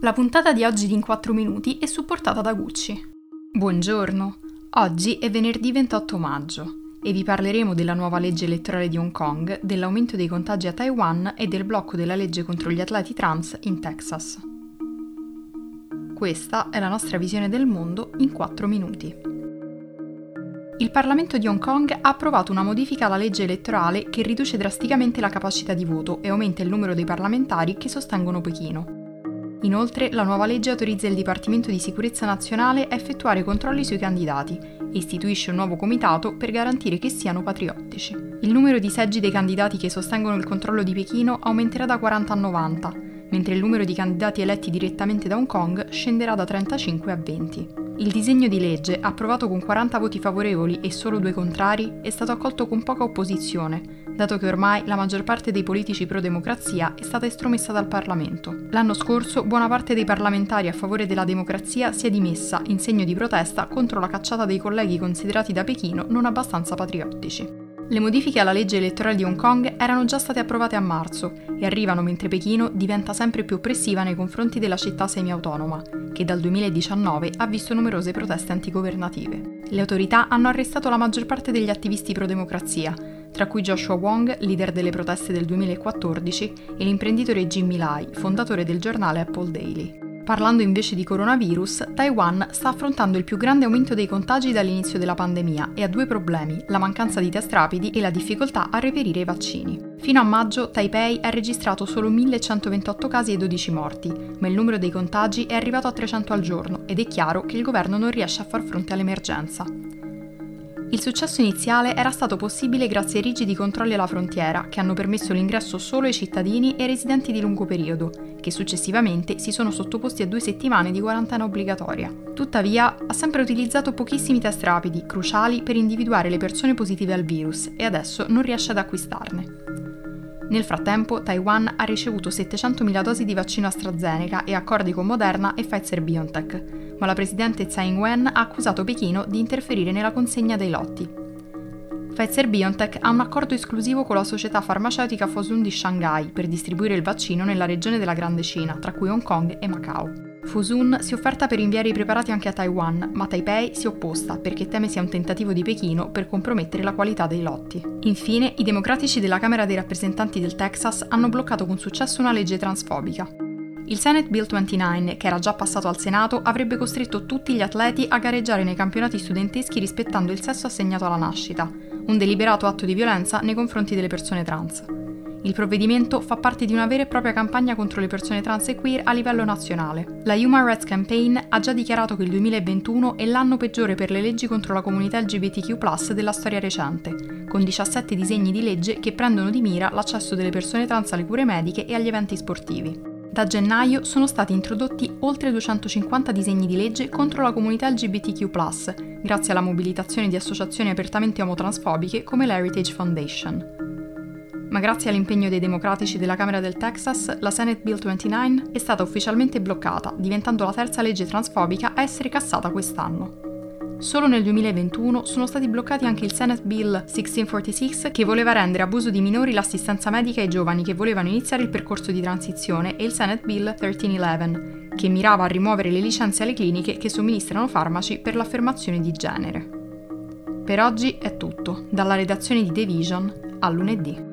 La puntata di oggi di In 4 Minuti è supportata da Gucci. Buongiorno, oggi è venerdì 28 maggio e vi parleremo della nuova legge elettorale di Hong Kong, dell'aumento dei contagi a Taiwan e del blocco della legge contro gli atleti trans in Texas. Questa è la nostra visione del mondo in 4 minuti. Il Parlamento di Hong Kong ha approvato una modifica alla legge elettorale che riduce drasticamente la capacità di voto e aumenta il numero dei parlamentari che sostengono Pechino. Inoltre, la nuova legge autorizza il Dipartimento di Sicurezza Nazionale a effettuare controlli sui candidati e istituisce un nuovo comitato per garantire che siano patriottici. Il numero di seggi dei candidati che sostengono il controllo di Pechino aumenterà da 40 a 90, mentre il numero di candidati eletti direttamente da Hong Kong scenderà da 35 a 20. Il disegno di legge, approvato con 40 voti favorevoli e solo due contrari, è stato accolto con poca opposizione, dato che ormai la maggior parte dei politici pro-democrazia è stata estromessa dal Parlamento. L'anno scorso buona parte dei parlamentari a favore della democrazia si è dimessa in segno di protesta contro la cacciata dei colleghi considerati da Pechino non abbastanza patriottici. Le modifiche alla legge elettorale di Hong Kong erano già state approvate a marzo e arrivano mentre Pechino diventa sempre più oppressiva nei confronti della città semi-autonoma, che dal 2019 ha visto numerose proteste antigovernative. Le autorità hanno arrestato la maggior parte degli attivisti pro-democrazia, tra cui Joshua Wong, leader delle proteste del 2014, e l'imprenditore Jimmy Lai, fondatore del giornale Apple Daily. Parlando invece di coronavirus, Taiwan sta affrontando il più grande aumento dei contagi dall'inizio della pandemia e ha due problemi, la mancanza di test rapidi e la difficoltà a reperire i vaccini. Fino a maggio Taipei ha registrato solo 1128 casi e 12 morti, ma il numero dei contagi è arrivato a 300 al giorno ed è chiaro che il governo non riesce a far fronte all'emergenza. Il successo iniziale era stato possibile grazie ai rigidi controlli alla frontiera, che hanno permesso l'ingresso solo ai cittadini e ai residenti di lungo periodo, che successivamente si sono sottoposti a due settimane di quarantena obbligatoria. Tuttavia, ha sempre utilizzato pochissimi test rapidi, cruciali per individuare le persone positive al virus, e adesso non riesce ad acquistarne. Nel frattempo, Taiwan ha ricevuto 700.000 dosi di vaccino AstraZeneca e accordi con Moderna e Pfizer-BioNTech, ma la presidente Tsai Ing-wen ha accusato Pechino di interferire nella consegna dei lotti. Pfizer-BioNTech ha un accordo esclusivo con la società farmaceutica Fosun di Shanghai per distribuire il vaccino nella regione della Grande Cina, tra cui Hong Kong e Macao. Fosun si è offerta per inviare i preparati anche a Taiwan, ma Taipei si è opposta perché teme sia un tentativo di Pechino per compromettere la qualità dei lotti. Infine, i democratici della Camera dei rappresentanti del Texas hanno bloccato con successo una legge transfobica. Il Senate Bill 29, che era già passato al Senato, avrebbe costretto tutti gli atleti a gareggiare nei campionati studenteschi rispettando il sesso assegnato alla nascita, un deliberato atto di violenza nei confronti delle persone trans. Il provvedimento fa parte di una vera e propria campagna contro le persone trans e queer a livello nazionale. La Human Rights Campaign ha già dichiarato che il 2021 è l'anno peggiore per le leggi contro la comunità LGBTQ della storia recente, con 17 disegni di legge che prendono di mira l'accesso delle persone trans alle cure mediche e agli eventi sportivi. Da gennaio sono stati introdotti oltre 250 disegni di legge contro la comunità LGBTQ, grazie alla mobilitazione di associazioni apertamente omotransfobiche come l'Heritage Foundation. Ma grazie all'impegno dei democratici della Camera del Texas, la Senate Bill 29 è stata ufficialmente bloccata, diventando la terza legge transfobica a essere cassata quest'anno. Solo nel 2021 sono stati bloccati anche il Senate Bill 1646 che voleva rendere abuso di minori l'assistenza medica ai giovani che volevano iniziare il percorso di transizione e il Senate Bill 1311 che mirava a rimuovere le licenze alle cliniche che somministrano farmaci per l'affermazione di genere. Per oggi è tutto, dalla redazione di The Vision a lunedì.